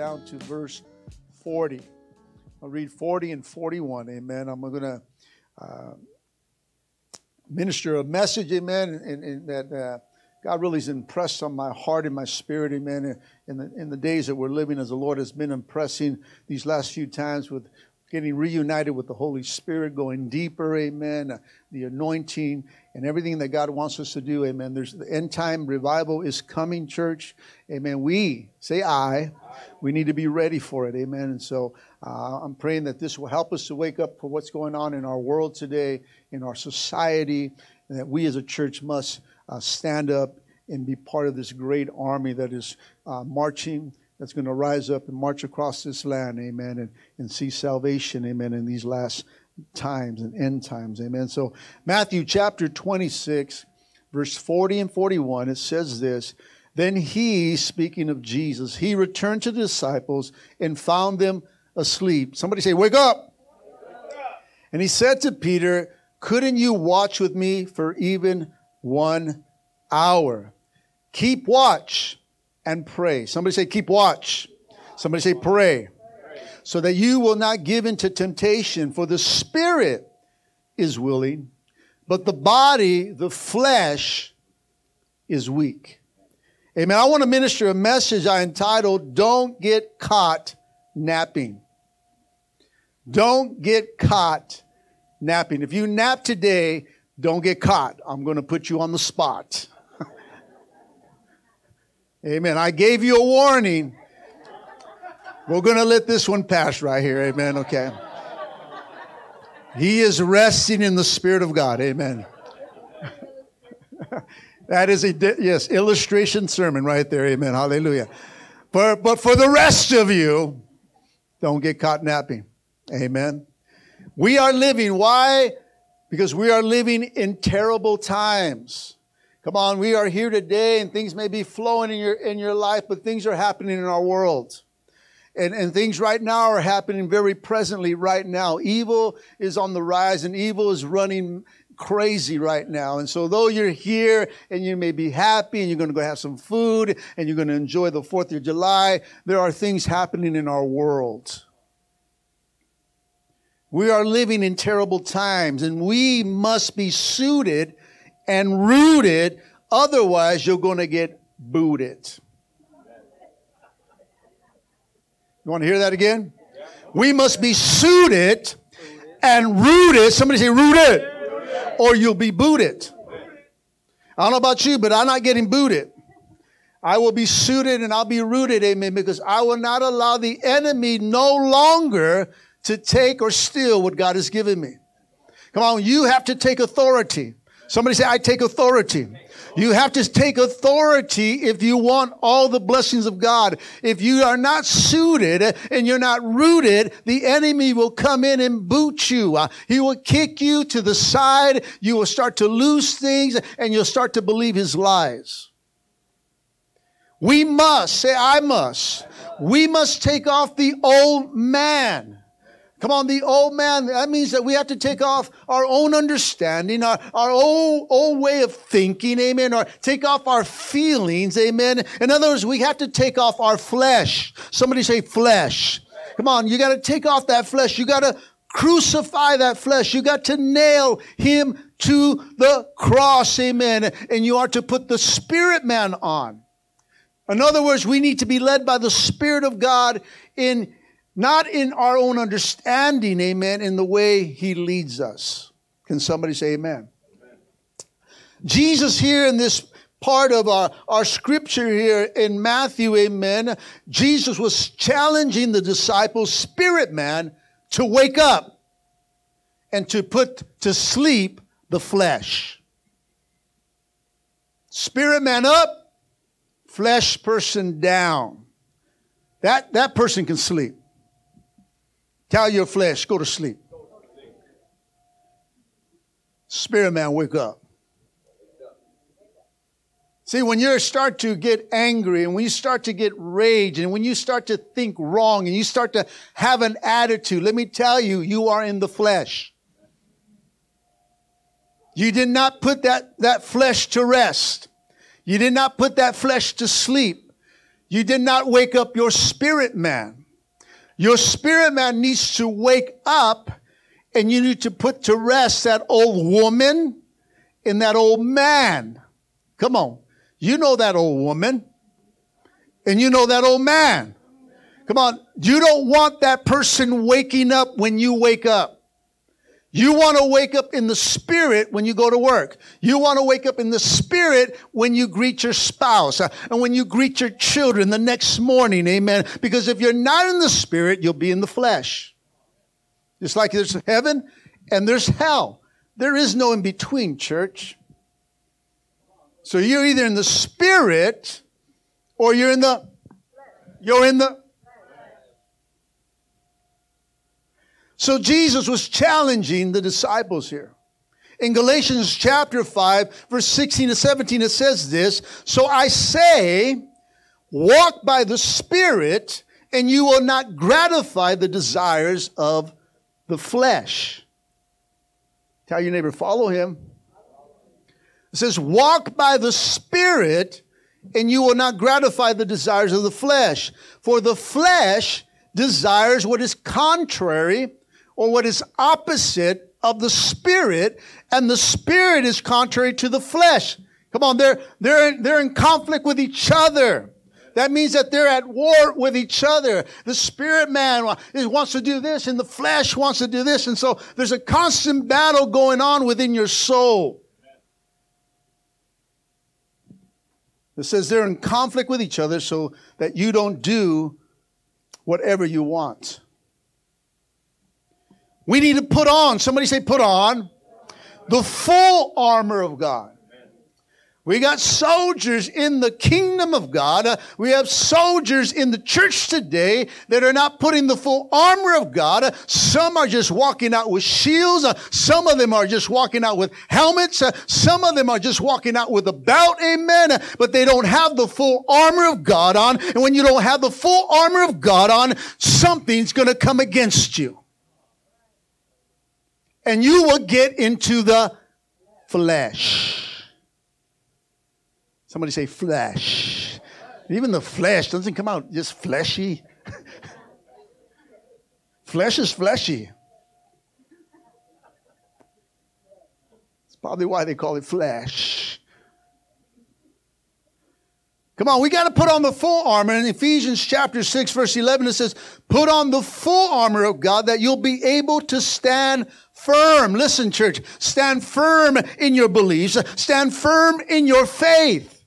Down to verse 40. I'll read 40 and 41, amen. I'm going to uh, minister a message, amen, and, and that uh, God really has impressed on my heart and my spirit, amen, in the, in the days that we're living as the Lord has been impressing these last few times with getting reunited with the Holy Spirit, going deeper, amen, uh, the anointing and everything that God wants us to do, amen. There's the end time revival is coming, church, amen. We, say I, we need to be ready for it, amen. And so uh, I'm praying that this will help us to wake up for what's going on in our world today, in our society, and that we as a church must uh, stand up and be part of this great army that is uh, marching that's going to rise up and march across this land, amen, and, and see salvation, amen, in these last times and end times, amen. So, Matthew chapter 26, verse 40 and 41, it says this Then he, speaking of Jesus, he returned to the disciples and found them asleep. Somebody say, Wake up! And he said to Peter, Couldn't you watch with me for even one hour? Keep watch and pray. Somebody say, keep watch. Somebody say, pray. So that you will not give into temptation, for the spirit is willing, but the body, the flesh, is weak. Amen. I want to minister a message I entitled, Don't Get Caught Napping. Don't get caught napping. If you nap today, don't get caught. I'm going to put you on the spot. Amen. I gave you a warning. We're going to let this one pass right here. Amen. Okay. He is resting in the Spirit of God. Amen. that is a, yes, illustration sermon right there. Amen. Hallelujah. But, but for the rest of you, don't get caught napping. Amen. We are living. Why? Because we are living in terrible times. Come on, we are here today and things may be flowing in your, in your life, but things are happening in our world. And, and things right now are happening very presently right now. Evil is on the rise and evil is running crazy right now. And so though you're here and you may be happy and you're going to go have some food and you're going to enjoy the 4th of July, there are things happening in our world. We are living in terrible times and we must be suited and rooted. Otherwise, you're going to get booted. You want to hear that again? We must be suited and rooted. Somebody say rooted, or you'll be booted. I don't know about you, but I'm not getting booted. I will be suited and I'll be rooted, amen, because I will not allow the enemy no longer to take or steal what God has given me. Come on, you have to take authority. Somebody say, I take authority. You have to take authority if you want all the blessings of God. If you are not suited and you're not rooted, the enemy will come in and boot you. Uh, he will kick you to the side. You will start to lose things and you'll start to believe his lies. We must, say, I must. We must take off the old man. Come on, the old man, that means that we have to take off our own understanding, our, our old, old way of thinking, amen, or take off our feelings, amen. In other words, we have to take off our flesh. Somebody say flesh. Come on, you gotta take off that flesh. You gotta crucify that flesh. You got to nail him to the cross, amen. And you are to put the spirit man on. In other words, we need to be led by the Spirit of God in not in our own understanding, amen, in the way he leads us. Can somebody say amen? amen. Jesus here in this part of our, our scripture here in Matthew, amen, Jesus was challenging the disciples, spirit man, to wake up and to put to sleep the flesh. Spirit man up, flesh person down, that, that person can sleep. Tell your flesh, go to sleep. Spirit man, wake up. See, when you start to get angry and when you start to get rage and when you start to think wrong and you start to have an attitude, let me tell you, you are in the flesh. You did not put that, that flesh to rest. You did not put that flesh to sleep. You did not wake up your spirit man. Your spirit man needs to wake up and you need to put to rest that old woman and that old man. Come on. You know that old woman and you know that old man. Come on. You don't want that person waking up when you wake up. You want to wake up in the spirit when you go to work. You want to wake up in the spirit when you greet your spouse uh, and when you greet your children the next morning. Amen. Because if you're not in the spirit, you'll be in the flesh. Just like there's heaven and there's hell. There is no in between, church. So you're either in the spirit or you're in the, you're in the, So Jesus was challenging the disciples here. In Galatians chapter 5, verse 16 to 17, it says this So I say, walk by the Spirit, and you will not gratify the desires of the flesh. Tell your neighbor, follow him. It says, walk by the Spirit, and you will not gratify the desires of the flesh. For the flesh desires what is contrary or what is opposite of the spirit, and the spirit is contrary to the flesh. Come on, they're, they're, in, they're in conflict with each other. That means that they're at war with each other. The spirit man wants to do this and the flesh wants to do this. And so there's a constant battle going on within your soul. It says they're in conflict with each other so that you don't do whatever you want. We need to put on, somebody say, put on the full armor of God. We got soldiers in the kingdom of God. Uh, we have soldiers in the church today that are not putting the full armor of God. Uh, some are just walking out with shields. Uh, some of them are just walking out with helmets. Uh, some of them are just walking out with a belt. Amen. Uh, but they don't have the full armor of God on. And when you don't have the full armor of God on, something's going to come against you and you will get into the flesh. Somebody say flesh. Even the flesh doesn't come out just fleshy. flesh is fleshy. It's probably why they call it flesh. Come on, we got to put on the full armor. In Ephesians chapter 6, verse 11, it says, Put on the full armor of God that you'll be able to stand firm. Listen, church, stand firm in your beliefs, stand firm in your faith.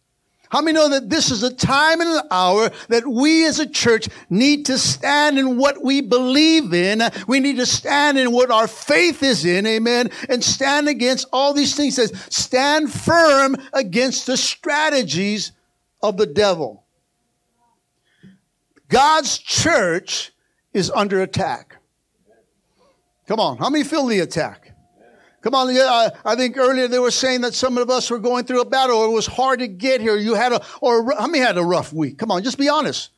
How many know that this is a time and an hour that we as a church need to stand in what we believe in? We need to stand in what our faith is in, amen, and stand against all these things. Says, stand firm against the strategies of the devil. God's church is under attack. Come on. How many feel the attack? Come on. Yeah, I, think earlier they were saying that some of us were going through a battle or it was hard to get here. You had a, or how many had a rough week? Come on. Just be honest.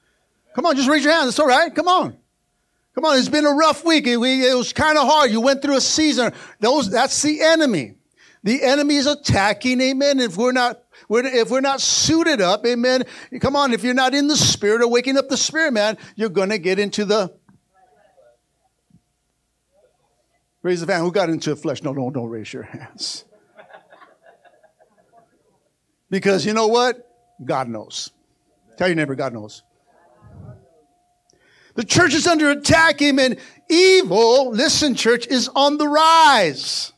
Come on. Just raise your hand. It's all right. Come on. Come on. It's been a rough week. It, it was kind of hard. You went through a season. Those, that's the enemy. The enemy is attacking. Amen. If we're not if we're not suited up, amen. Come on, if you're not in the spirit or waking up the spirit, man, you're going to get into the Raise the hand. Who got into the flesh? No, no, don't raise your hands. Because you know what? God knows. Tell your neighbor, God knows. The church is under attack, amen. Evil, listen, church, is on the rise.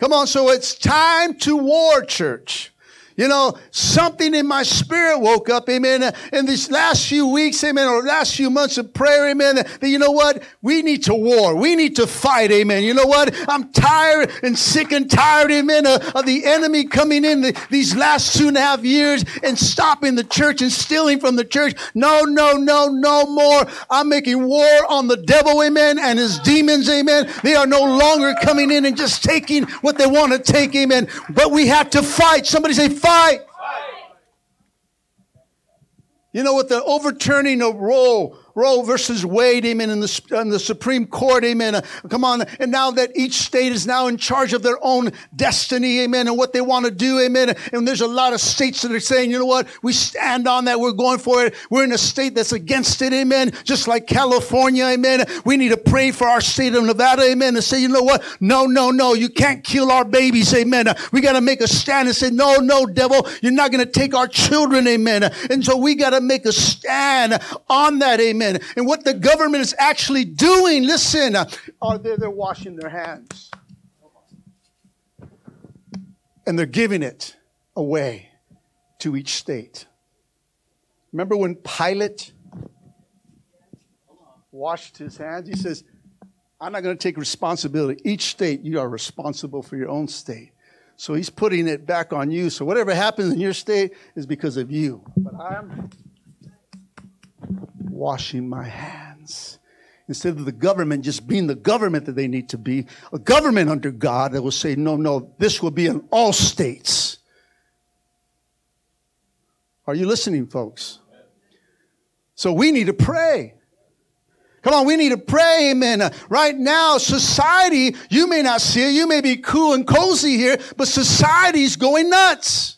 Come on, so it's time to war, church. You know, something in my spirit woke up, amen, in these last few weeks, amen, or last few months of prayer, amen, that you know what? We need to war. We need to fight, amen. You know what? I'm tired and sick and tired, amen, of, of the enemy coming in the, these last two and a half years and stopping the church and stealing from the church. No, no, no, no more. I'm making war on the devil, amen, and his demons, amen. They are no longer coming in and just taking what they want to take, amen. But we have to fight. Somebody say, fight. You know, with the overturning of Roe, Roe versus Wade, amen, in the, in the Supreme Court, amen. Uh, come on. And now that each state is now in charge of their own destiny, amen, and what they want to do, amen. And there's a lot of states that are saying, you know what, we stand on that, we're going for it. We're in a state that's against it, amen. Just like California, amen. We need to pray for our state of Nevada, amen, and say, you know what, no, no, no, you can't kill our babies, amen. We got to make a stand and say, no, no, devil, you're not going to take our children, amen. And so we got to make a stand on that, amen. And what the government is actually doing, listen, uh, are they, they're washing their hands. And they're giving it away to each state. Remember when Pilate washed his hands? He says, I'm not going to take responsibility. Each state, you are responsible for your own state. So he's putting it back on you. So whatever happens in your state is because of you. But I'm washing my hands. Instead of the government just being the government that they need to be, a government under God that will say, no, no, this will be in all states. Are you listening, folks? So we need to pray. Come on, we need to pray, amen. Right now, society, you may not see it, you may be cool and cozy here, but society's going nuts.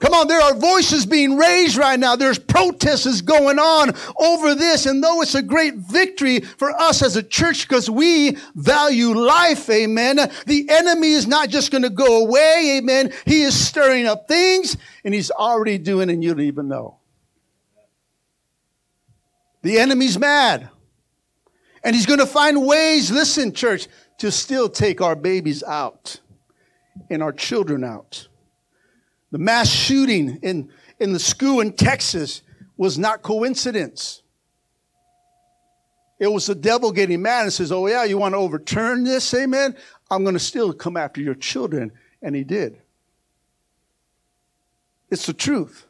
Come on, there are voices being raised right now. There's protests going on over this. And though it's a great victory for us as a church because we value life, amen, the enemy is not just going to go away, amen. He is stirring up things and he's already doing and you don't even know. The enemy's mad. And he's going to find ways, listen, church, to still take our babies out and our children out. The mass shooting in, in the school in Texas was not coincidence. It was the devil getting mad and says, Oh, yeah, you want to overturn this? Amen. I'm going to still come after your children. And he did. It's the truth.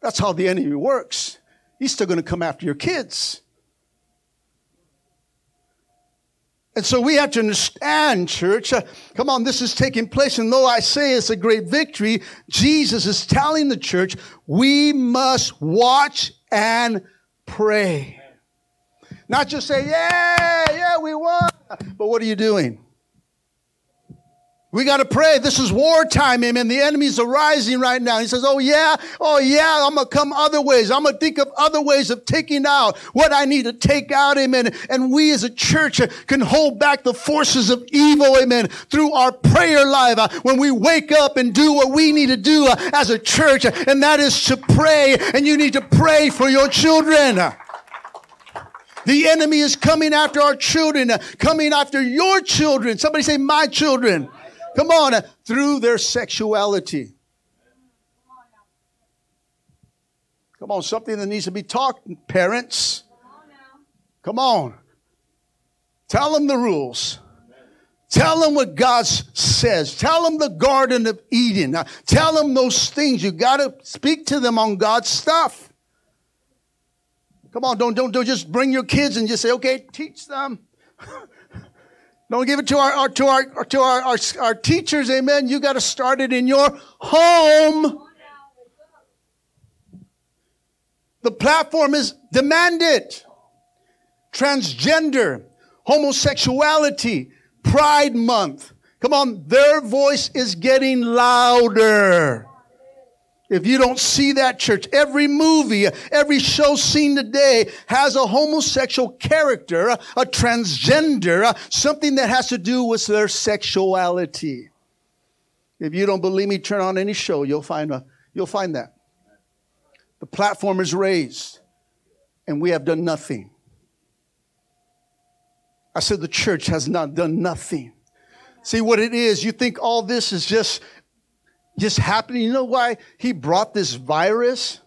That's how the enemy works. He's still going to come after your kids. And so we have to understand, church. Uh, come on, this is taking place. And though I say it's a great victory, Jesus is telling the church we must watch and pray. Not just say, yeah, yeah, we won. But what are you doing? We got to pray. This is wartime, amen. The enemy's arising right now. He says, Oh, yeah, oh, yeah, I'm going to come other ways. I'm going to think of other ways of taking out what I need to take out, amen. And we as a church can hold back the forces of evil, amen, through our prayer life uh, when we wake up and do what we need to do uh, as a church, and that is to pray. And you need to pray for your children. The enemy is coming after our children, uh, coming after your children. Somebody say, My children. Come on, uh, through their sexuality. Come on, something that needs to be taught, parents. Come on. Tell them the rules. Tell them what God says. Tell them the Garden of Eden. Now, tell them those things. You got to speak to them on God's stuff. Come on, don't, don't, don't just bring your kids and just say, okay, teach them. Don't give it to our, our to our to our, our, our teachers, amen. You got to start it in your home. The platform is demanded. Transgender, homosexuality, Pride Month. Come on, their voice is getting louder. If you don't see that church, every movie, every show seen today has a homosexual character, a transgender, something that has to do with their sexuality. If you don't believe me, turn on any show, you'll find a, you'll find that. The platform is raised and we have done nothing. I said the church has not done nothing. See what it is, you think all this is just just happening. You know why he brought this virus?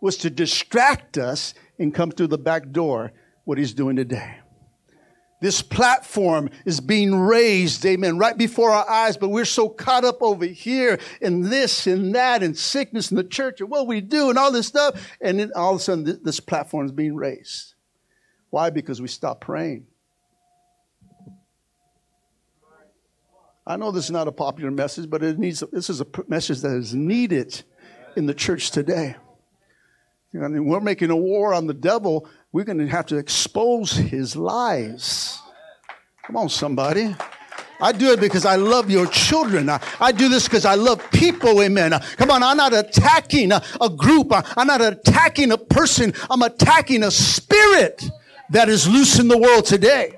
Was to distract us and come through the back door, what he's doing today. This platform is being raised, amen, right before our eyes, but we're so caught up over here in this and that and sickness in the church and what we do and all this stuff. And then all of a sudden, this platform is being raised. Why? Because we stopped praying. I know this is not a popular message, but it needs, this is a message that is needed in the church today. I mean, we're making a war on the devil. We're going to have to expose his lies. Come on, somebody. I do it because I love your children. I, I do this because I love people, amen. come on, I'm not attacking a, a group. I, I'm not attacking a person. I'm attacking a spirit that is loose in the world today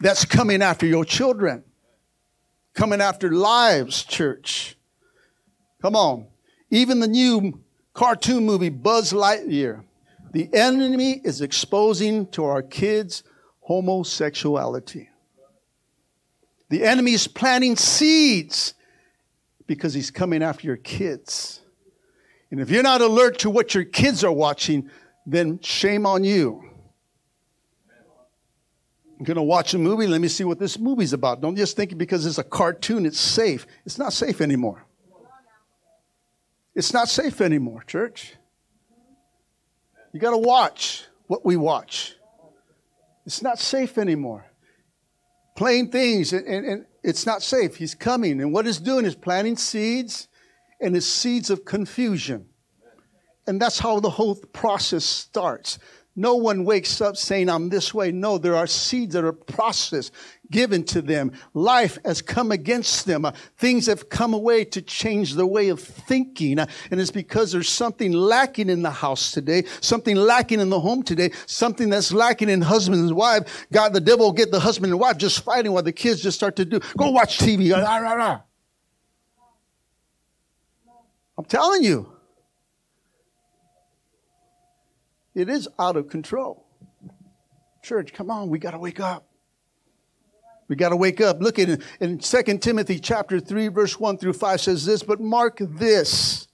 that's coming after your children coming after lives, church. Come on. Even the new cartoon movie, Buzz Lightyear, the enemy is exposing to our kids homosexuality. The enemy is planting seeds because he's coming after your kids. And if you're not alert to what your kids are watching, then shame on you. I'm going to watch a movie. Let me see what this movie's about. Don't just think because it's a cartoon, it's safe. It's not safe anymore. It's not safe anymore, church. You got to watch what we watch. It's not safe anymore. Plain things, and, and, and it's not safe. He's coming. And what he's doing is planting seeds, and it's seeds of confusion. And that's how the whole process starts. No one wakes up saying, I'm this way. No, there are seeds that are processed, given to them. Life has come against them. Uh, things have come away to change their way of thinking. Uh, and it's because there's something lacking in the house today, something lacking in the home today, something that's lacking in husband and wife. God, the devil will get the husband and wife just fighting while the kids just start to do, go watch TV. I'm telling you. It is out of control. Church, come on, we got to wake up. We got to wake up. Look at it in 2 Timothy chapter 3 verse 1 through 5 says this, but mark this.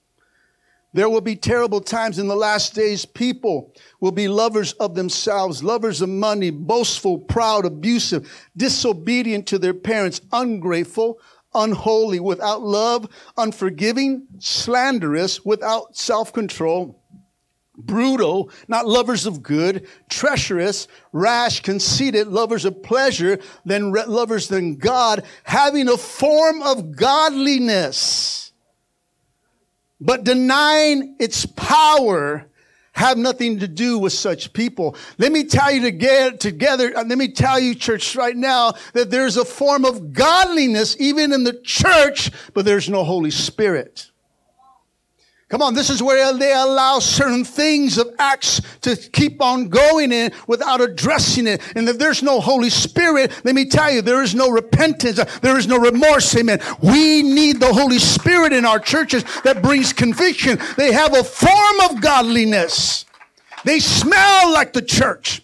There will be terrible times in the last days. People will be lovers of themselves, lovers of money, boastful, proud, abusive, disobedient to their parents, ungrateful, unholy, without love, unforgiving, slanderous, without self-control brutal, not lovers of good, treacherous, rash, conceited, lovers of pleasure, than lovers than God, having a form of godliness, but denying its power, have nothing to do with such people. Let me tell you to get together, uh, let me tell you, church, right now, that there's a form of godliness even in the church, but there's no Holy Spirit. Come on, this is where they allow certain things of acts to keep on going in without addressing it. And if there's no Holy Spirit, let me tell you, there is no repentance. There is no remorse. Amen. We need the Holy Spirit in our churches that brings conviction. They have a form of godliness. They smell like the church.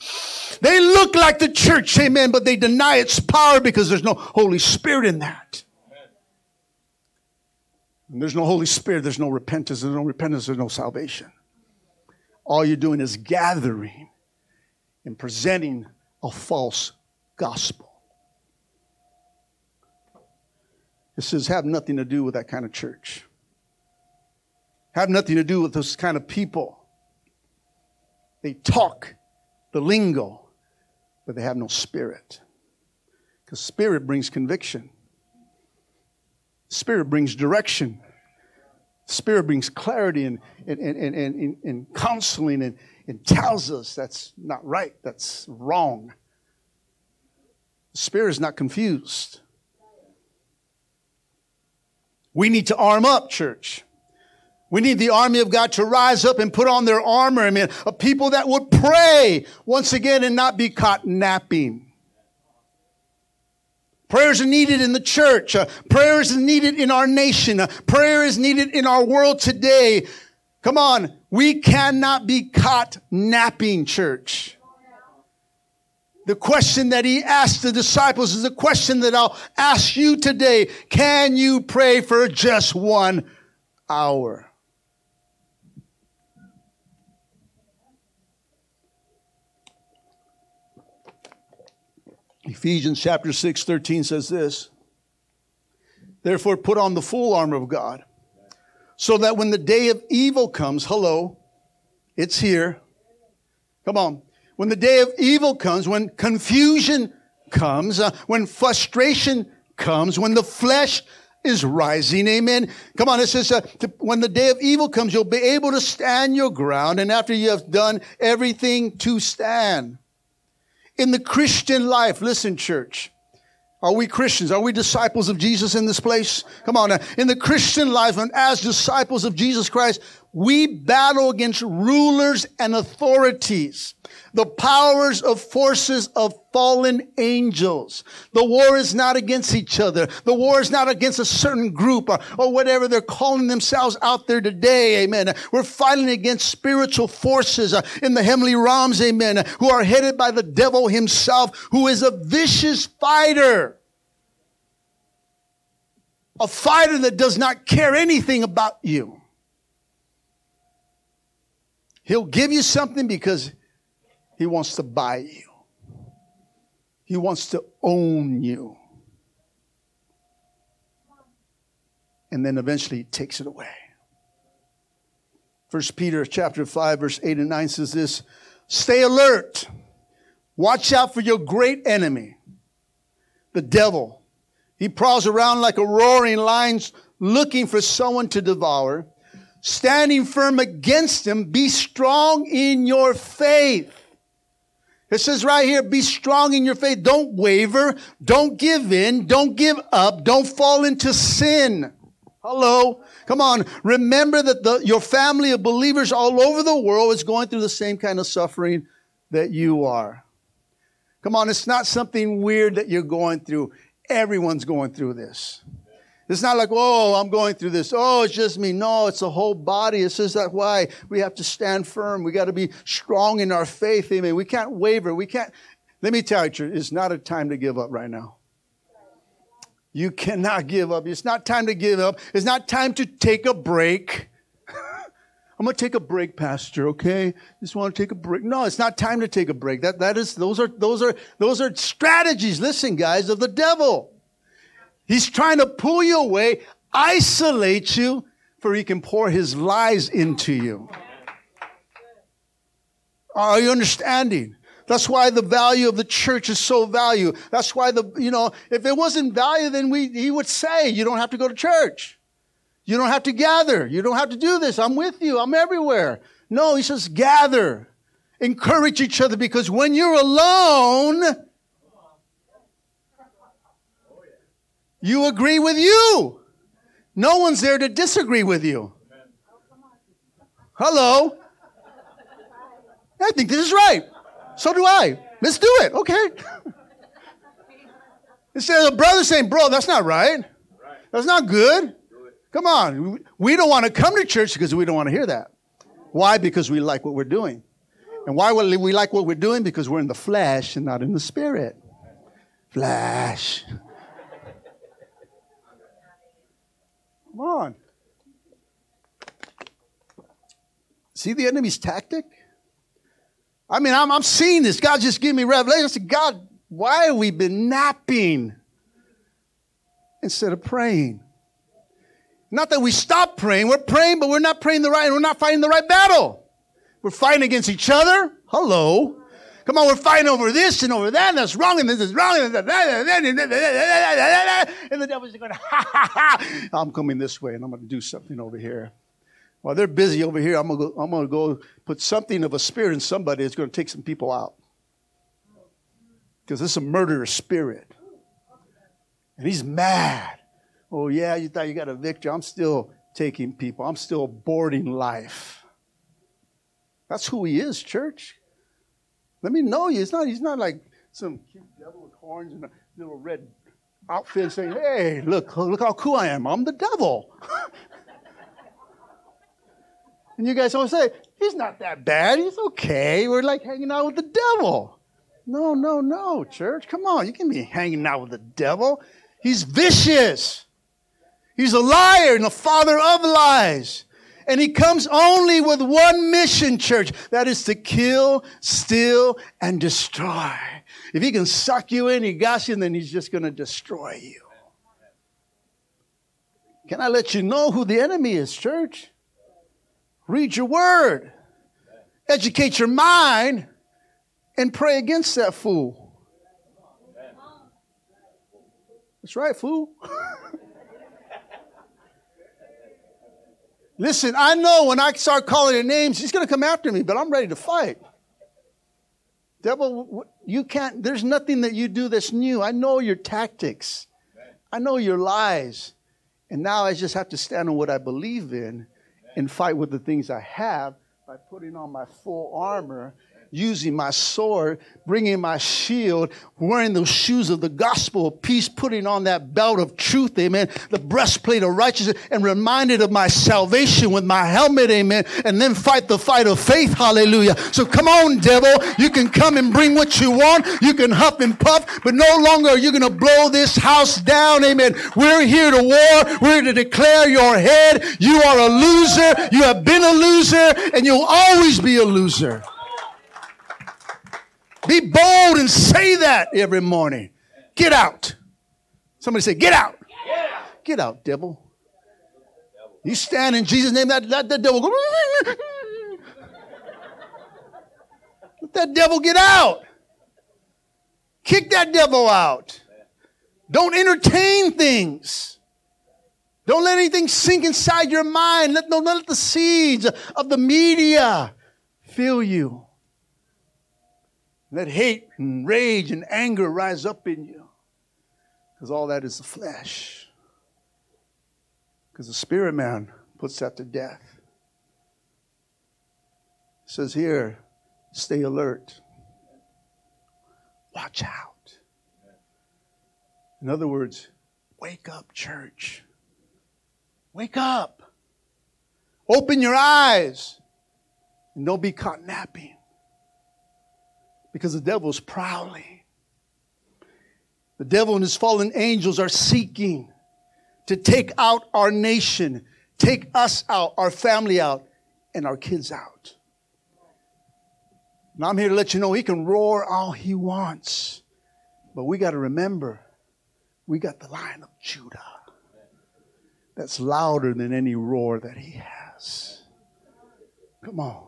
They look like the church. Amen. But they deny its power because there's no Holy Spirit in that. There's no Holy Spirit, there's no repentance, there's no repentance, there's no salvation. All you're doing is gathering and presenting a false gospel. It says, have nothing to do with that kind of church. Have nothing to do with those kind of people. They talk the lingo, but they have no spirit. Because spirit brings conviction. Spirit brings direction. Spirit brings clarity and, and, and, and, and, counseling and, and tells us that's not right, that's wrong. Spirit is not confused. We need to arm up, church. We need the army of God to rise up and put on their armor. I mean, a people that would pray once again and not be caught napping. Prayers are needed in the church. Uh, prayer is needed in our nation. Uh, prayer is needed in our world today. Come on. We cannot be caught napping, church. The question that he asked the disciples is the question that I'll ask you today. Can you pray for just one hour? Ephesians chapter 6, 13 says this. Therefore, put on the full armor of God, so that when the day of evil comes, hello, it's here. Come on. When the day of evil comes, when confusion comes, uh, when frustration comes, when the flesh is rising, amen. Come on, it says, uh, to, when the day of evil comes, you'll be able to stand your ground, and after you have done everything to stand. In the Christian life, listen, church, are we Christians? Are we disciples of Jesus in this place? Come on. Now. In the Christian life and as disciples of Jesus Christ, we battle against rulers and authorities, the powers of forces of fallen angels. The war is not against each other. The war is not against a certain group or, or whatever they're calling themselves out there today. Amen. We're fighting against spiritual forces uh, in the heavenly realms. Amen. Who are headed by the devil himself, who is a vicious fighter. A fighter that does not care anything about you. He'll give you something because he wants to buy you. He wants to own you. And then eventually he takes it away. First Peter chapter 5 verse 8 and 9 says this, stay alert. Watch out for your great enemy, the devil. He prowls around like a roaring lion looking for someone to devour. Standing firm against him, be strong in your faith. It says right here, be strong in your faith. Don't waver. Don't give in. Don't give up. Don't fall into sin. Hello. Come on. Remember that the, your family of believers all over the world is going through the same kind of suffering that you are. Come on. It's not something weird that you're going through. Everyone's going through this. It's not like, oh, I'm going through this. Oh, it's just me. No, it's the whole body. It says that why we have to stand firm. We got to be strong in our faith. Amen. We can't waver. We can't. Let me tell you, it's not a time to give up right now. You cannot give up. It's not time to give up. It's not time to take a break. I'm going to take a break, Pastor. Okay, just want to take a break. No, it's not time to take a break. That that is those are those are those are strategies. Listen, guys, of the devil. He's trying to pull you away, isolate you, for he can pour his lies into you. Are you understanding? That's why the value of the church is so value. That's why the, you know, if it wasn't value, then we, he would say, you don't have to go to church. You don't have to gather. You don't have to do this. I'm with you. I'm everywhere. No, he says gather. Encourage each other because when you're alone, You agree with you. No one's there to disagree with you. Hello. I think this is right. So do I. Let's do it. Okay. Instead of a brother saying, bro, that's not right. That's not good. Come on. We don't want to come to church because we don't want to hear that. Why? Because we like what we're doing. And why would we like what we're doing? Because we're in the flesh and not in the spirit. Flesh. Come on. See the enemy's tactic? I mean, I'm, I'm seeing this. God just gave me revelation. I said, God, why have we been napping instead of praying? Not that we stop praying. We're praying, but we're not praying the right, we're not fighting the right battle. We're fighting against each other. Hello. Come on, we're fighting over this and over that, and that's wrong, and this is wrong, and, and the devil's going, ha ha ha, I'm coming this way, and I'm going to do something over here. While they're busy over here, I'm going to go, I'm going to go put something of a spirit in somebody that's going to take some people out. Because this is a murderous spirit. And he's mad. Oh, yeah, you thought you got a victory. I'm still taking people, I'm still boarding life. That's who he is, church. Let me know you. It's not, he's not like some cute devil with horns and a little red outfit saying, hey, look, look how cool I am. I'm the devil. and you guys always say, he's not that bad. He's okay. We're like hanging out with the devil. No, no, no, church. Come on. You can be hanging out with the devil. He's vicious. He's a liar and the father of lies. And he comes only with one mission, church. That is to kill, steal, and destroy. If he can suck you in, he got you, then he's just going to destroy you. Can I let you know who the enemy is, church? Read your word. Educate your mind and pray against that fool. That's right, fool. Listen, I know when I start calling their names, he's going to come after me, but I'm ready to fight. Devil, you can't, there's nothing that you do that's new. I know your tactics, I know your lies. And now I just have to stand on what I believe in and fight with the things I have by putting on my full armor using my sword, bringing my shield, wearing those shoes of the gospel of peace, putting on that belt of truth, amen, the breastplate of righteousness, and reminded of my salvation with my helmet, amen, and then fight the fight of faith, hallelujah. So come on, devil, you can come and bring what you want, you can huff and puff, but no longer are you going to blow this house down, amen. We're here to war, we're to declare your head. You are a loser, you have been a loser, and you'll always be a loser. Be bold and say that every morning. Get out. Somebody say, Get out. Get out, devil. You stand in Jesus' name, that, that, that devil go. Let that devil get out. Kick that devil out. Don't entertain things. Don't let anything sink inside your mind. Let, don't let the seeds of the media fill you. Let hate and rage and anger rise up in you. Because all that is the flesh. Because the spirit man puts that to death. It says here, stay alert. Watch out. In other words, wake up, church. Wake up. Open your eyes and don't be caught napping because the devil is prowling. The devil and his fallen angels are seeking to take out our nation, take us out, our family out, and our kids out. And I'm here to let you know he can roar all he wants. But we got to remember, we got the lion of Judah that's louder than any roar that he has. Come on.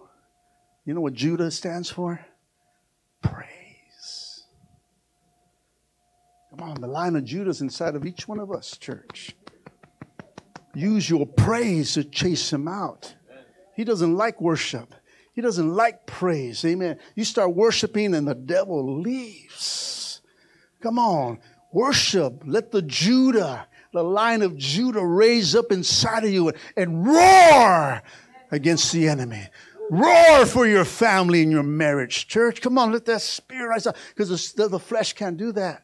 You know what Judah stands for? Praise. Come on, the line of Judah's inside of each one of us, church. Use your praise to chase him out. He doesn't like worship. He doesn't like praise. Amen. You start worshiping and the devil leaves. Come on. Worship. Let the Judah, the line of Judah raise up inside of you and roar against the enemy. Roar for your family and your marriage, church. Come on, let that spirit rise up because the, the flesh can't do that.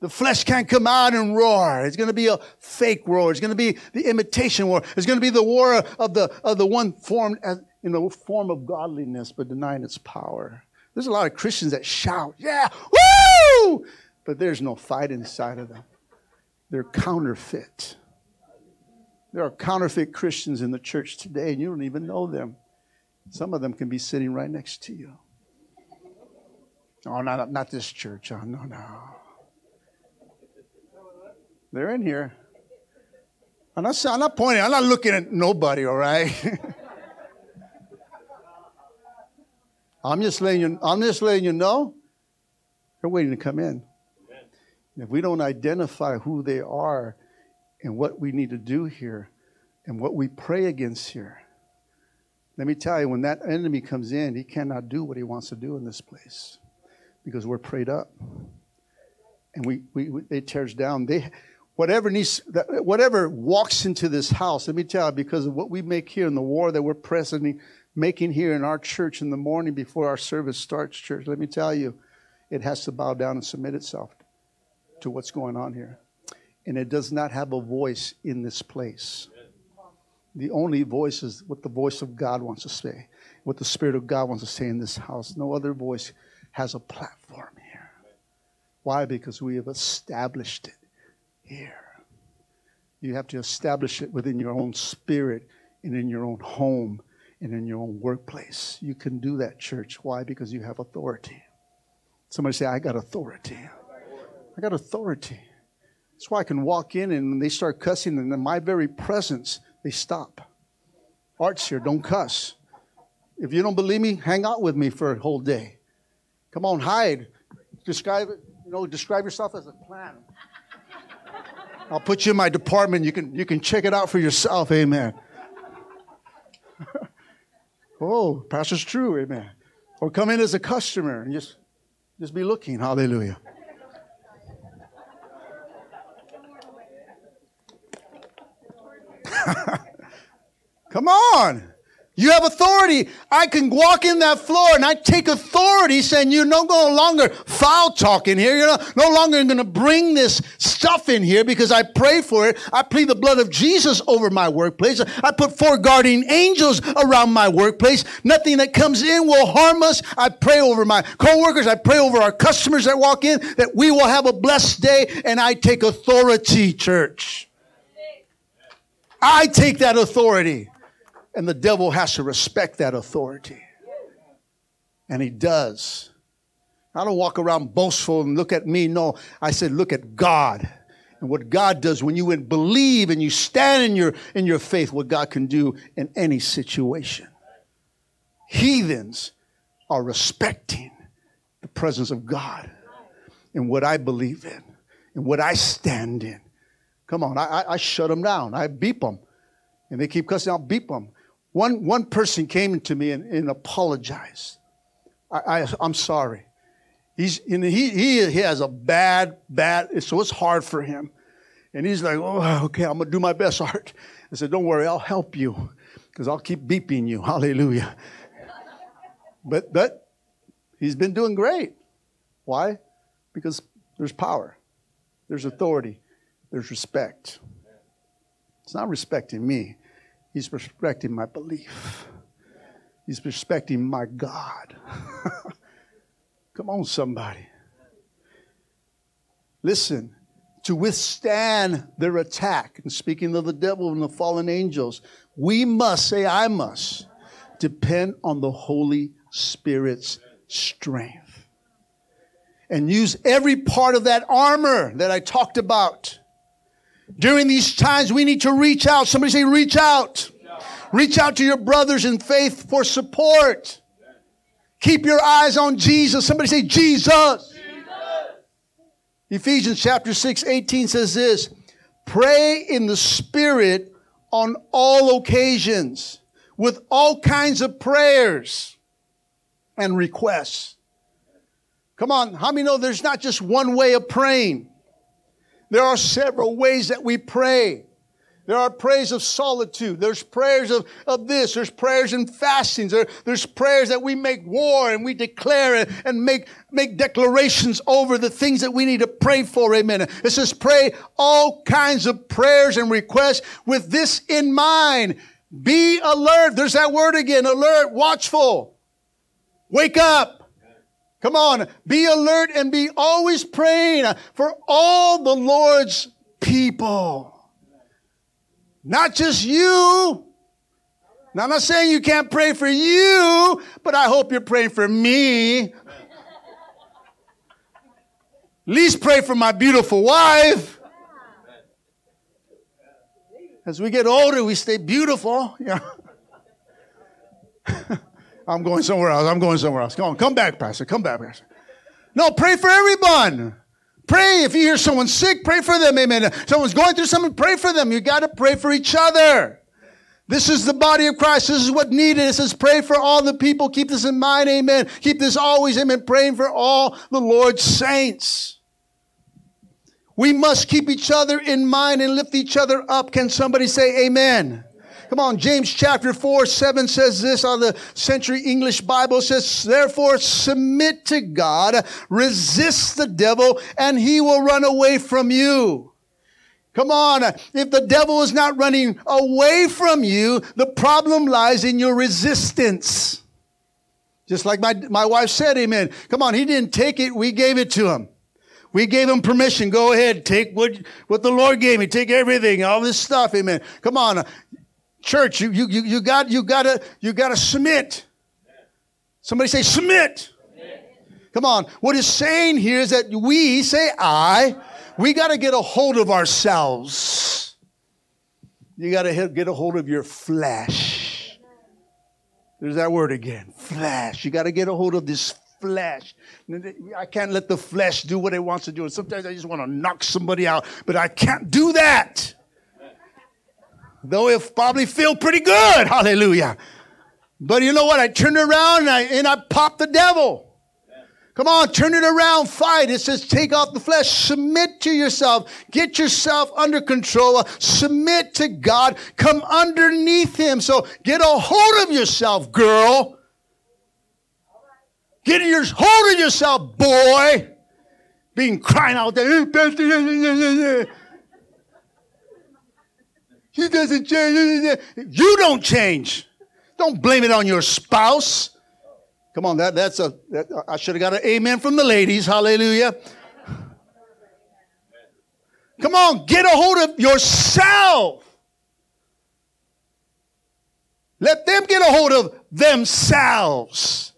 The flesh can't come out and roar. It's going to be a fake roar. It's going to be the imitation war. It's going to be the war of the, of the one formed as, in the form of godliness, but denying its power. There's a lot of Christians that shout, yeah, woo! But there's no fight inside of them. They're counterfeit. There are counterfeit Christians in the church today, and you don't even know them. Some of them can be sitting right next to you. Oh, not, not this church. Oh, no, no. They're in here. I'm not, I'm not pointing, I'm not looking at nobody, all right? I'm just letting you, I'm just letting you know they're waiting to come in. If we don't identify who they are, and what we need to do here and what we pray against here. Let me tell you, when that enemy comes in, he cannot do what he wants to do in this place because we're prayed up. And we, we, we it tears down. They, whatever needs, whatever walks into this house, let me tell you, because of what we make here in the war that we're presently making here in our church in the morning before our service starts, church, let me tell you, it has to bow down and submit itself to what's going on here and it does not have a voice in this place. The only voice is what the voice of God wants to say, what the Spirit of God wants to say in this house. No other voice has a platform here. Why? Because we have established it here. You have to establish it within your own spirit and in your own home and in your own workplace. You can do that, church. Why? Because you have authority. Somebody say, I got authority. I got authority. That's why I can walk in and they start cussing, and in my very presence, they stop. Art's here, don't cuss. If you don't believe me, hang out with me for a whole day. Come on, hide. Describe it, you know, describe yourself as a clown. I'll put you in my department. You can you can check it out for yourself, amen. oh, pastor's true, amen. Or come in as a customer and just just be looking, hallelujah. Come on. You have authority. I can walk in that floor and I take authority saying you're no longer foul talking here. You're no longer going to bring this stuff in here because I pray for it. I plead the blood of Jesus over my workplace. I put four guardian angels around my workplace. Nothing that comes in will harm us. I pray over my coworkers. I pray over our customers that walk in that we will have a blessed day and I take authority, church. I take that authority. And the devil has to respect that authority. And he does. I don't walk around boastful and look at me. No, I said, look at God. And what God does when you believe and you stand in your, in your faith, what God can do in any situation. Heathens are respecting the presence of God and what I believe in and what I stand in. Come on, I, I, shut them down. I beep them. And they keep cussing, I'll beep them. One, one person came to me and, and apologized. I, I, am sorry. He's, and he, he, he has a bad, bad, so it's hard for him. And he's like, oh, okay, I'm going to do my best, Art. I said, don't worry, I'll help you because I'll keep beeping you. Hallelujah. But, but he's been doing great. Why? Because there's power, there's authority, there's respect. It's not respecting me, He's respecting my belief. He's respecting my God. Come on, somebody. Listen, to withstand their attack, and speaking of the devil and the fallen angels, we must, say, I must, depend on the Holy Spirit's strength. And use every part of that armor that I talked about during these times, we need to reach out. Somebody say, reach out. Reach out to your brothers in faith for support. Keep your eyes on Jesus. Somebody say, Jesus. Jesus. Ephesians chapter 6, 18 says this Pray in the Spirit on all occasions with all kinds of prayers and requests. Come on, how many know there's not just one way of praying? There are several ways that we pray. There are prayers of solitude. There's prayers of, of this. There's prayers and fastings. There, there's prayers that we make war and we declare it and make, make declarations over the things that we need to pray for. Amen. It says pray all kinds of prayers and requests with this in mind. Be alert. There's that word again. Alert, watchful. Wake up. Come on, be alert and be always praying for all the Lord's people. Not just you. Now, I'm not saying you can't pray for you, but I hope you're praying for me. At least pray for my beautiful wife. As we get older, we stay beautiful. Yeah. I'm going somewhere else. I'm going somewhere else. Come on, come back, Pastor. Come back, Pastor. No, pray for everyone. Pray. If you hear someone sick, pray for them. Amen. Someone's going through something, pray for them. You got to pray for each other. This is the body of Christ. This is what needed. It says, pray for all the people. Keep this in mind. Amen. Keep this always. Amen. Praying for all the Lord's saints. We must keep each other in mind and lift each other up. Can somebody say amen? Come on, James chapter 4, 7 says this on the Century English Bible says, therefore submit to God, resist the devil, and he will run away from you. Come on. If the devil is not running away from you, the problem lies in your resistance. Just like my, my wife said, amen. Come on, he didn't take it, we gave it to him. We gave him permission. Go ahead, take what, what the Lord gave me. Take everything, all this stuff, amen. Come on, church, you, you, you, you, got, you gotta, you gotta submit. Somebody say submit. Come on. What saying here is that we, say I, we gotta get a hold of ourselves. You gotta get a hold of your flesh. There's that word again. Flesh. You gotta get a hold of this flesh. I can't let the flesh do what it wants to do. And sometimes I just want to knock somebody out, but I can't do that. Though it probably feel pretty good. Hallelujah. But you know what? I turn around and I, and I popped the devil. Come on, turn it around, fight. It says, take off the flesh, submit to yourself, get yourself under control, submit to God, come underneath Him. So get a hold of yourself, girl. Get your hold of yourself, boy. Being crying out there. He doesn't change. You don't change. Don't blame it on your spouse. Come on, that, that's a. That, I should have got an amen from the ladies. Hallelujah. Come on, get a hold of yourself. Let them get a hold of themselves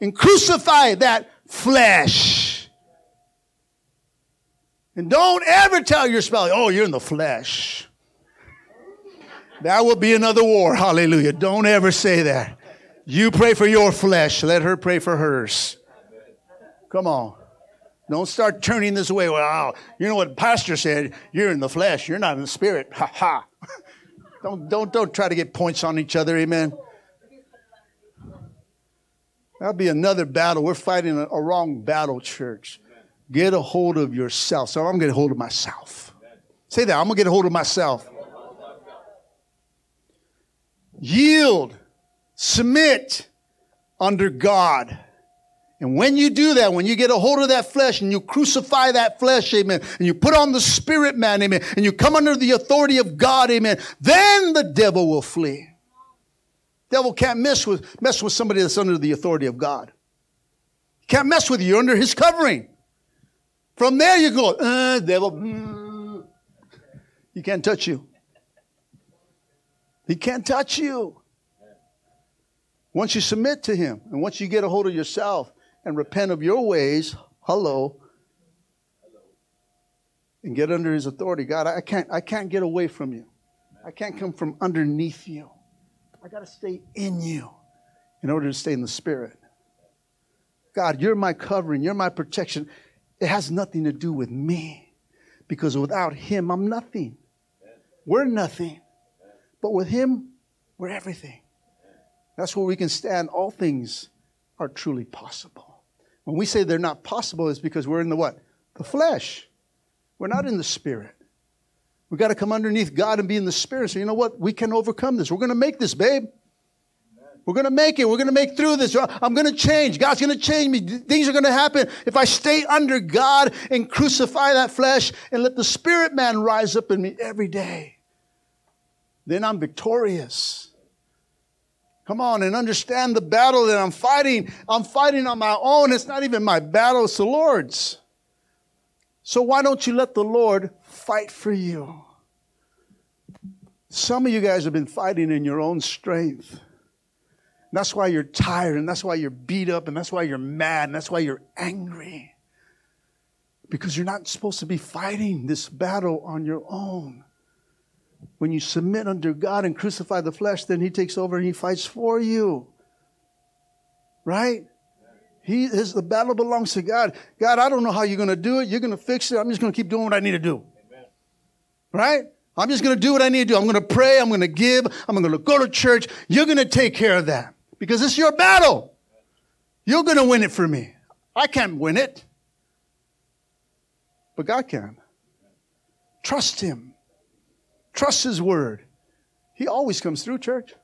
and crucify that flesh. And don't ever tell your spouse, oh, you're in the flesh. That will be another war. Hallelujah. Don't ever say that. You pray for your flesh. Let her pray for hers. Come on. Don't start turning this way. Well, you know what pastor said? You're in the flesh. You're not in the spirit. Ha ha. don't, don't, don't try to get points on each other. Amen. That'll be another battle. We're fighting a, a wrong battle, church. Get a hold of yourself. So I'm going to get a hold of myself. Say that. I'm going to get a hold of myself. Yield. Submit under God. And when you do that, when you get a hold of that flesh and you crucify that flesh, amen, and you put on the spirit man, amen, and you come under the authority of God, amen, then the devil will flee. Devil can't mess with, mess with somebody that's under the authority of God. Can't mess with you. You're under his covering. From there you go, uh, devil. Mm. He can't touch you. He can't touch you. Once you submit to him and once you get a hold of yourself and repent of your ways, hello, and get under his authority. God, I can't, I can't get away from you. I can't come from underneath you. I got to stay in you in order to stay in the Spirit. God, you're my covering, you're my protection. It has nothing to do with me because without Him, I'm nothing. We're nothing. But with Him, we're everything. That's where we can stand. All things are truly possible. When we say they're not possible, it's because we're in the what? The flesh. We're not in the Spirit. We got to come underneath God and be in the Spirit. So, you know what? We can overcome this. We're going to make this, babe. We're going to make it. We're going to make through this. I'm going to change. God's going to change me. Things are going to happen if I stay under God and crucify that flesh and let the spirit man rise up in me every day. Then I'm victorious. Come on and understand the battle that I'm fighting. I'm fighting on my own. It's not even my battle, it's the Lord's. So why don't you let the Lord fight for you. Some of you guys have been fighting in your own strength. That's why you're tired, and that's why you're beat up, and that's why you're mad, and that's why you're angry. Because you're not supposed to be fighting this battle on your own. When you submit under God and crucify the flesh, then He takes over and He fights for you. Right? He is the battle belongs to God. God, I don't know how you're going to do it. You're going to fix it. I'm just going to keep doing what I need to do. Right? I'm just going to do what I need to do. I'm going to pray. I'm going to give. I'm going to go to church. You're going to take care of that because it's your battle. You're going to win it for me. I can't win it, but God can. Trust Him. Trust His word. He always comes through, church.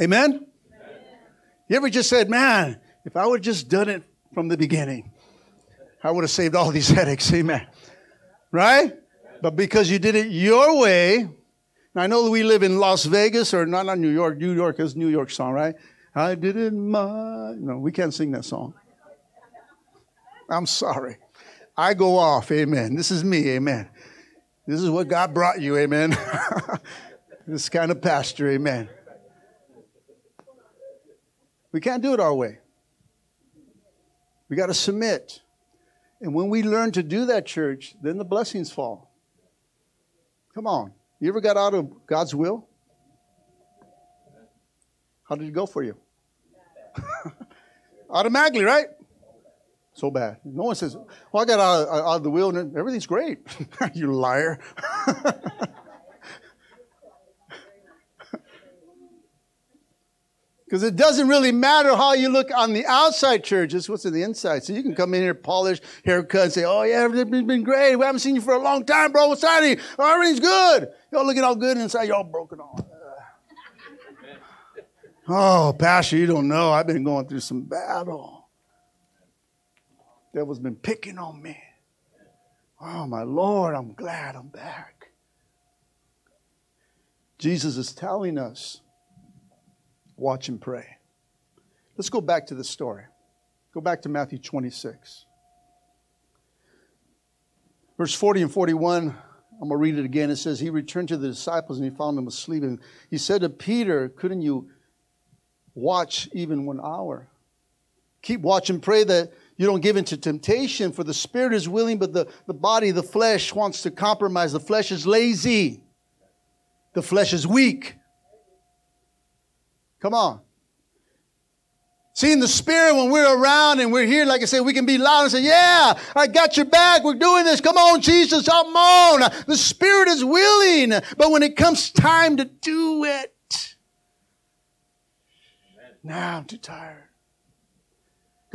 Amen? You ever just said, man, if I would have just done it from the beginning, I would have saved all these headaches. Amen. Right? But because you did it your way, Now, I know that we live in Las Vegas, or not, not New York. New York is New York song, right? I did it my. No, we can't sing that song. I'm sorry. I go off, amen. This is me, amen. This is what God brought you, amen. this kind of pastor, amen. We can't do it our way. We got to submit. And when we learn to do that, church, then the blessings fall. Come on. You ever got out of God's will? How did it go for you? Automatically, right? So bad. No one says, Well, I got out of, out of the will and everything's great. you liar. Because it doesn't really matter how you look on the outside church, it's what's in the inside. So you can come in here, polish, haircut, and say, Oh, yeah, everything's been great. We haven't seen you for a long time, bro. What's happening? Oh, everything's good. Y'all looking all good inside, y'all broken on. oh, Pastor, you don't know. I've been going through some battle. Devil's been picking on me. Oh, my Lord, I'm glad I'm back. Jesus is telling us watch and pray. Let's go back to the story. Go back to Matthew 26. Verse 40 and 41, I'm going to read it again. It says, He returned to the disciples and he found them asleep. And he said to Peter, Couldn't you watch even one hour? Keep watch and pray that you don't give into temptation, for the spirit is willing, but the, the body, the flesh, wants to compromise. The flesh is lazy, the flesh is weak. Come on. See, in the spirit, when we're around and we're here, like I said, we can be loud and say, Yeah, I got your back. We're doing this. Come on, Jesus, come on. The spirit is willing. But when it comes time to do it, now I'm too tired.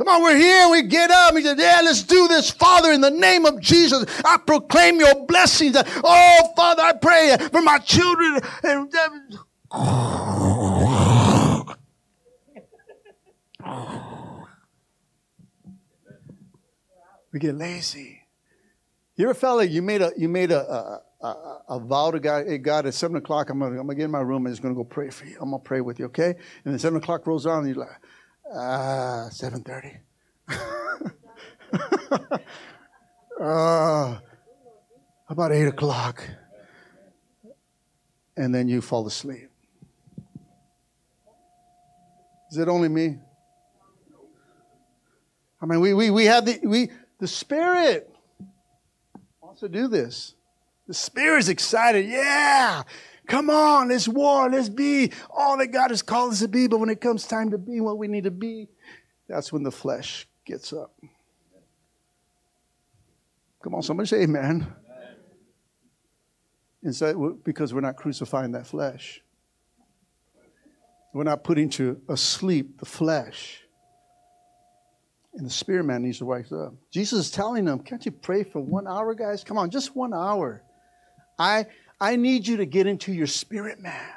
Come on, we're here. We get up. We say, Yeah, let's do this. Father, in the name of Jesus, I proclaim your blessings. Oh, Father, I pray for my children. And We get lazy. You ever felt like you made a you made a a, a, a vow to God? Hey God, at seven o'clock, I'm gonna I'm gonna get in my room and just gonna go pray for you. I'm gonna pray with you, okay? And then seven o'clock rolls on, and you're like, seven thirty. uh, about eight o'clock, and then you fall asleep. Is it only me? I mean, we, we, we have the, we, the Spirit wants to do this. The Spirit's excited. Yeah, come on, let's war, let's be all that God has called us to be. But when it comes time to be what we need to be, that's when the flesh gets up. Come on, somebody say amen. And so, because we're not crucifying that flesh. We're not putting to asleep the flesh. And the spirit man needs to wake up. Jesus is telling them, Can't you pray for one hour, guys? Come on, just one hour. I, I need you to get into your spirit man.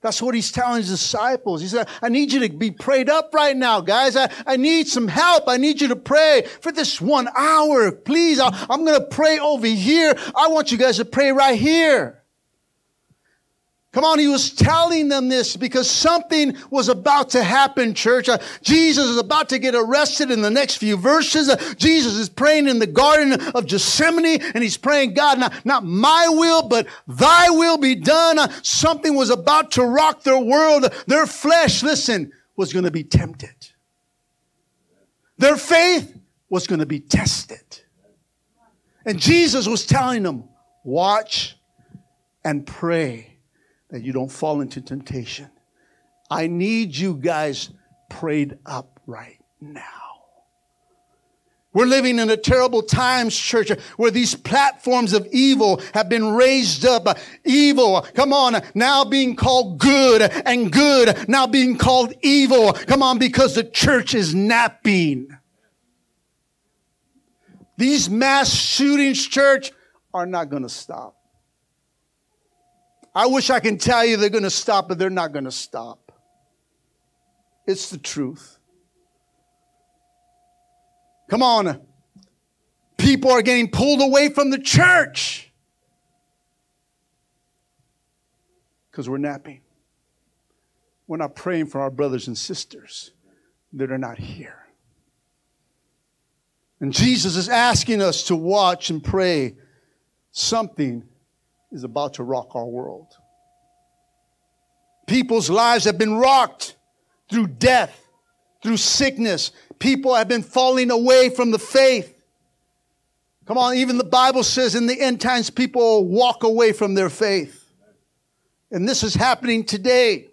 That's what he's telling his disciples. He said, I need you to be prayed up right now, guys. I, I need some help. I need you to pray for this one hour. Please, I, I'm going to pray over here. I want you guys to pray right here. Come on, he was telling them this because something was about to happen, church. Uh, Jesus is about to get arrested in the next few verses. Uh, Jesus is praying in the Garden of Gethsemane and he's praying, God, not, not my will, but thy will be done. Uh, something was about to rock their world. Their flesh, listen, was going to be tempted. Their faith was going to be tested. And Jesus was telling them, watch and pray that you don't fall into temptation. I need you guys prayed up right now. We're living in a terrible times, church, where these platforms of evil have been raised up. Evil, come on, now being called good, and good now being called evil. Come on, because the church is napping. These mass shootings, church, are not going to stop. I wish I can tell you they're going to stop, but they're not going to stop. It's the truth. Come on. People are getting pulled away from the church. Because we're napping. We're not praying for our brothers and sisters that are not here. And Jesus is asking us to watch and pray. Something is about to rock our world. People's lives have been rocked through death, through sickness. People have been falling away from the faith. Come on, even the Bible says in the end times, people walk away from their faith. And this is happening today.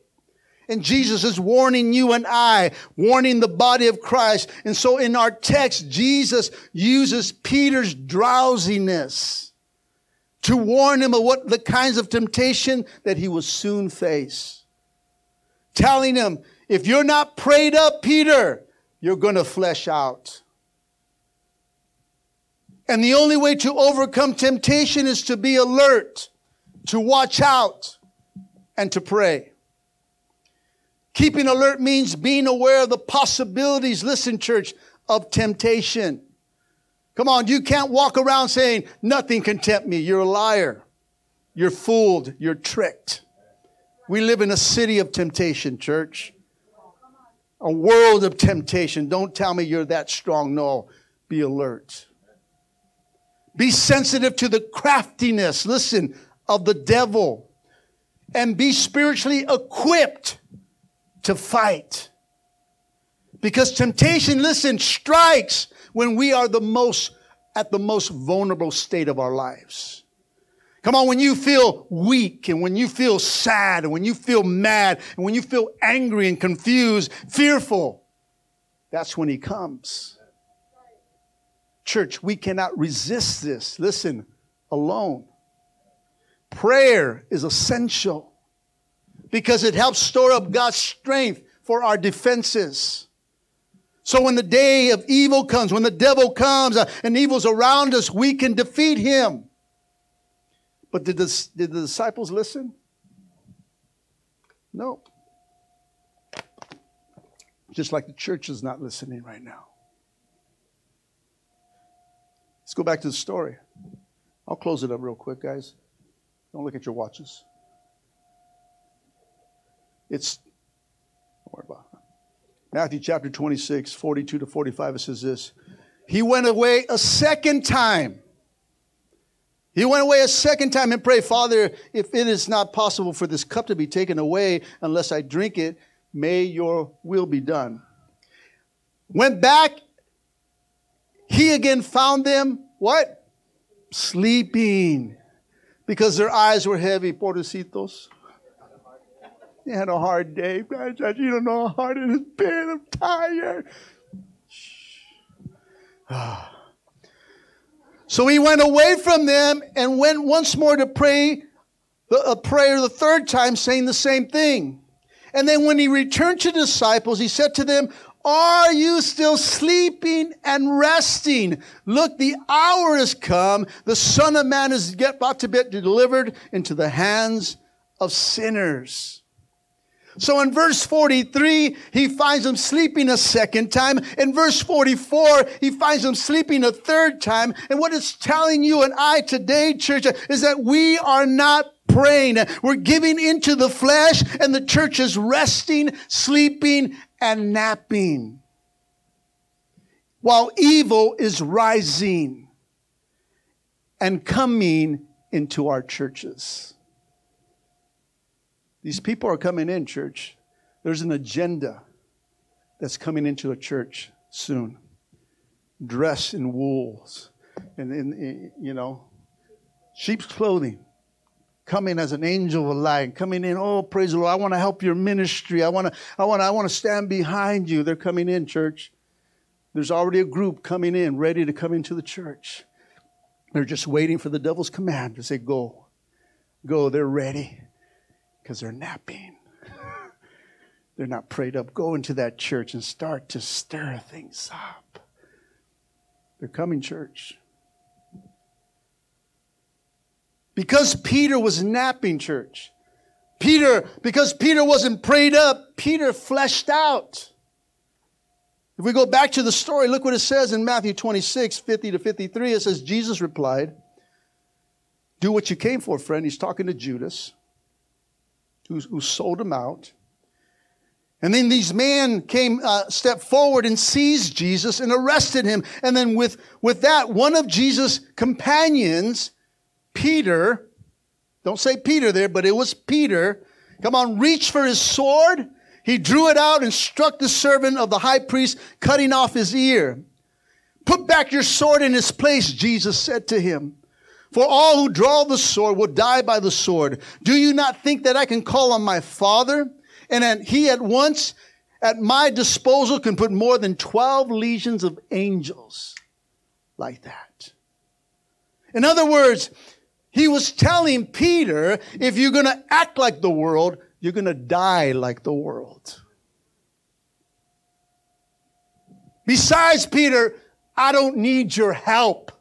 And Jesus is warning you and I, warning the body of Christ. And so in our text, Jesus uses Peter's drowsiness to warn him of what the kinds of temptation that he will soon face. Telling him, if you're not prayed up, Peter, you're going to flesh out. And the only way to overcome temptation is to be alert, to watch out, and to pray. Keeping alert means being aware of the possibilities, listen, church, of temptation. Come on, you can't walk around saying, nothing can tempt me. You're a liar. You're fooled. You're tricked. We live in a city of temptation, church. A world of temptation. Don't tell me you're that strong. No, be alert. Be sensitive to the craftiness, listen, of the devil. And be spiritually equipped to fight. Because temptation, listen, strikes when we are the most, at the most vulnerable state of our lives. Come on, when you feel weak and when you feel sad and when you feel mad and when you feel angry and confused, fearful, that's when he comes. Church, we cannot resist this. Listen, alone. Prayer is essential because it helps store up God's strength for our defenses. So when the day of evil comes, when the devil comes uh, and evil's around us, we can defeat him. But did the, did the disciples listen? No. Just like the church is not listening right now. Let's go back to the story. I'll close it up real quick, guys. Don't look at your watches. It's, don't worry about it. Matthew chapter 26, 42 to 45, it says this. He went away a second time. He went away a second time and prayed, Father, if it is not possible for this cup to be taken away unless I drink it, may your will be done. Went back. He again found them, what? Sleeping. Because their eyes were heavy, pobrecitos. He had a hard day. You don't know how hard it has been. I'm tired. So he went away from them and went once more to pray a prayer the third time, saying the same thing. And then when he returned to the disciples, he said to them, Are you still sleeping and resting? Look, the hour has come. The Son of Man is about to be delivered into the hands of sinners. So in verse 43, he finds them sleeping a second time. In verse 44, he finds them sleeping a third time. And what it's telling you and I today, church, is that we are not praying. We're giving into the flesh and the church is resting, sleeping, and napping. While evil is rising and coming into our churches. These people are coming in, church. There's an agenda that's coming into a church soon. Dress in wools and in, you know, sheep's clothing. Coming as an angel of light, coming in, oh, praise the Lord, I want to help your ministry. I want to, I want to, I want to stand behind you. They're coming in, church. There's already a group coming in, ready to come into the church. They're just waiting for the devil's command to say, go. Go, they're ready because they're napping. they're not prayed up. Go into that church and start to stir things up. They're coming, church. Because Peter was napping, church. Peter, because Peter wasn't prayed up, Peter fleshed out. If we go back to the story, look what it says in Matthew 26, 50 to 53. It says, Jesus replied, Do what you came for, friend. He's talking to Judas. Who, who sold him out. And then these men came, uh, stepped forward and seized Jesus and arrested him. And then with, with that, one of Jesus' companions, Peter, don't say Peter there, but it was Peter, come on, reached for his sword. He drew it out and struck the servant of the high priest, cutting off his ear. Put back your sword in its place, Jesus said to him. For all who draw the sword will die by the sword. Do you not think that I can call on my Father? And then he at once, at my disposal, can put more than 12 legions of angels like that. In other words, he was telling Peter, if you're going to act like the world, you're going to die like the world. Besides, Peter, I don't need your help.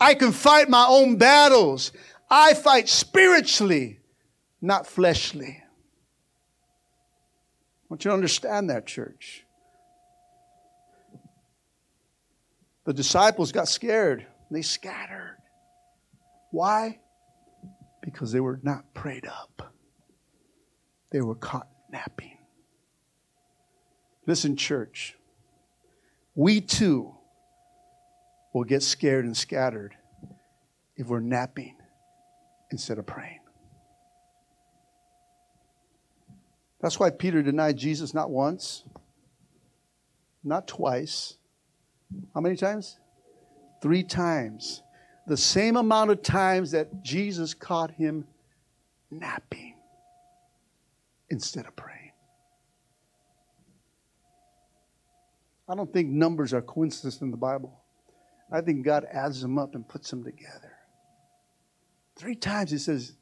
I can fight my own battles. I fight spiritually, not fleshly. I want you to understand that, church. The disciples got scared. They scattered. Why? Because they were not prayed up. They were caught napping. Listen, church. We too will get scared and scattered if we're napping instead of praying. That's why Peter denied Jesus not once, not twice. How many times? Three times. The same amount of times that Jesus caught him napping instead of praying. I don't think numbers are coincidence in the Bible. I think God adds them up and puts them together. Three times he says,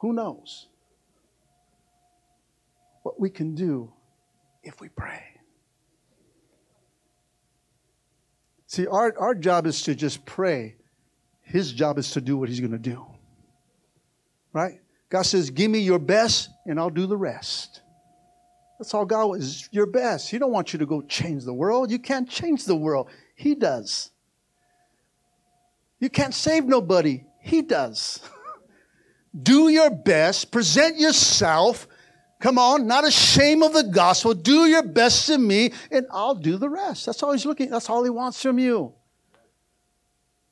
Who knows? what we can do if we pray. See, our, our job is to just pray. His job is to do what he's going to do. Right? God says, Give me your best, and I'll do the rest. That's all God wants, your best. He don't want you to go change the world. You can't change the world. He does. You can't save nobody. He does. do your best, present yourself, Come on, not ashamed of the gospel. Do your best to me, and I'll do the rest. That's all he's looking. That's all he wants from you.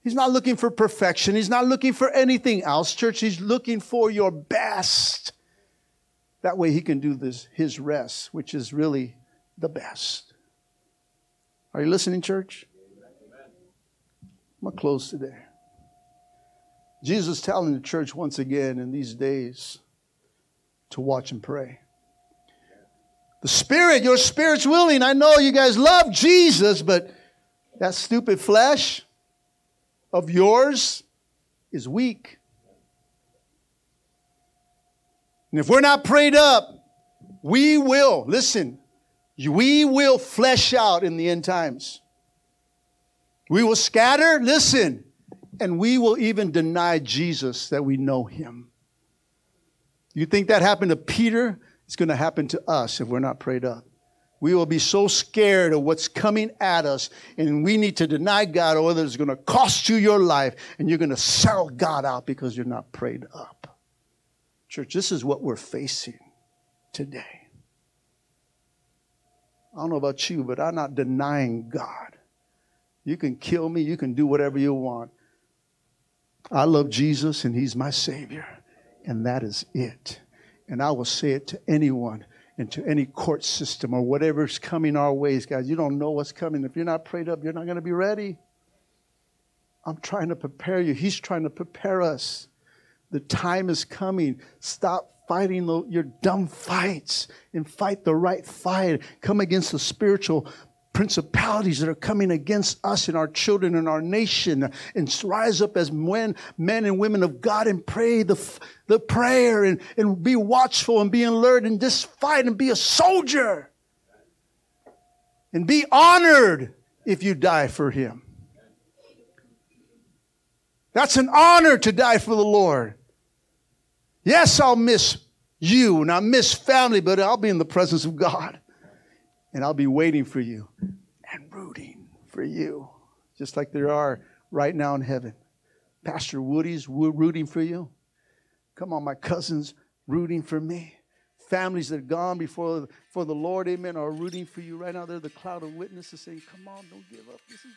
He's not looking for perfection. He's not looking for anything else, church. He's looking for your best. That way he can do this his rest, which is really the best. Are you listening, church? I'm gonna close today. Jesus telling the church once again in these days to watch and pray. The spirit, your spirit's willing. I know you guys love Jesus, but that stupid flesh of yours is weak. And if we're not prayed up, we will, listen, we will flesh out in the end times. We will scatter, listen, and we will even deny Jesus that we know him. You think that happened to Peter? It's going to happen to us if we're not prayed up. We will be so scared of what's coming at us, and we need to deny God, or it's going to cost you your life, and you're going to sell God out because you're not prayed up. Church, this is what we're facing today. I don't know about you, but I'm not denying God. You can kill me, you can do whatever you want. I love Jesus, and He's my Savior and that is it. And I will say it to anyone and to any court system or whatever's coming our ways, guys. You don't know what's coming. If you're not prayed up, you're not going to be ready. I'm trying to prepare you. He's trying to prepare us. The time is coming. Stop fighting the, your dumb fights and fight the right fight. Come against the spiritual principalities that are coming against us and our children and our nation and rise up as men, men and women of God and pray the, the prayer and, and be watchful and be alert and just fight and be a soldier and be honored if you die for him. That's an honor to die for the Lord. Yes, I'll miss you and I'll miss family, but I'll be in the presence of God and I'll be waiting for you and rooting for you, just like there are right now in heaven. Pastor Woody's rooting for you. Come on, my cousins rooting for me. Families that have gone before for the Lord, amen, are rooting for you right now. They're the cloud of witnesses saying, Come on, don't give up. This is